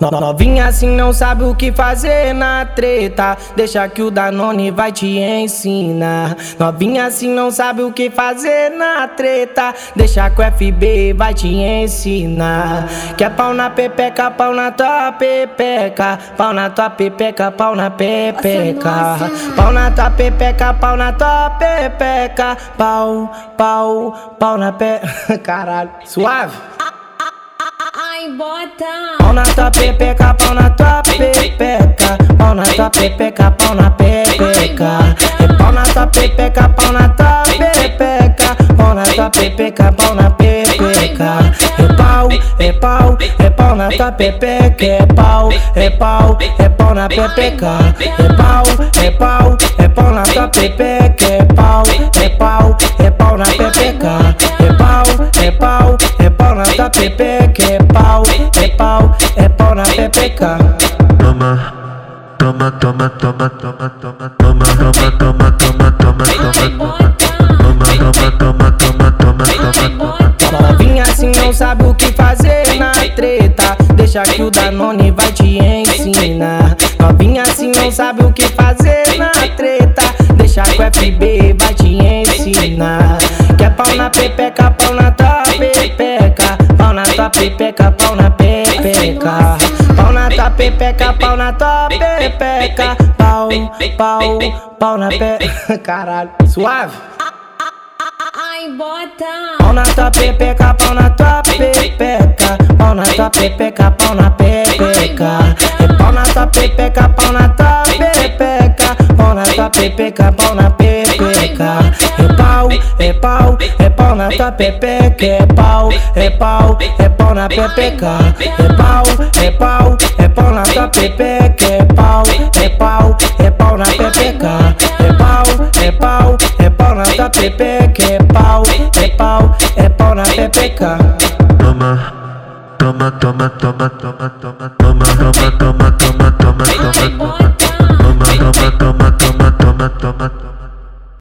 No- Novinha assim não sabe o que fazer na treta. Deixa que o Danone vai te ensinar. Novinha assim não sabe o que fazer na treta. Deixa que o FB vai te ensinar. Que é pau na pepeca, pau na tua pepeca. Pau na tua pepeca, pau na pepeca. Pau na tua pepeca, pau na tua pepeca. Pau, pau, pau na pe. Caralho, suave. Bota. Pau na tua pepeca, pau na tua pepeca. Pau na tua pepeca, pau na pepeca. Pau na tua pepeca, pau na tua pepeca. Pau na tua pepeca, pau na pepeca. E pau, e pau, e pau na tua pepeca. E pau, e pau, e pau na pepeca. E pau, e pau, e pau na tua pepeca. E pau, e pau, pepeca. E pau, e pau, e pau na pepeca. Toma, toma, toma, toma, toma, toma, toma, toma, toma, toma, toma, toma, bota. toma, toma, toma, toma, Ai, toma, bota. Novinha assim não sabe o que fazer na treta. Deixa que o Danone vai te ensinar. Novinha assim não sabe o que fazer na treta. Deixa que o FB vai te ensinar. Que é pau na pepeca, tua pepeca, pau na pepeca. Pau na tua pepeca, pau na tua pepeca. Pau, pau, pau na pepeca. Caralho, suave. Ai, bota. Pau na tua pepeca, pau na tua pepeca. Pau na tua pepeca, pau na pepeca. Pau na tua pepeca, pau na tua pepeca. Pau na tua pepeca, pau na pepeca. E pau, e pau, e pau na tua pepeca. E pau, e pau, e pau na pepeca. E pau, e pau, e pau na tua pepeca. E pau, e pau, e pau na pepeca. E pau, e pau, e pau na tua pepeca. E pau, e pau, e pau na pepeca. toma, toma, toma, toma, toma, toma, toma, toma, toma, toma, toma, Ai, toma, bota. toma, toma, toma, toma, toma, toma, toma.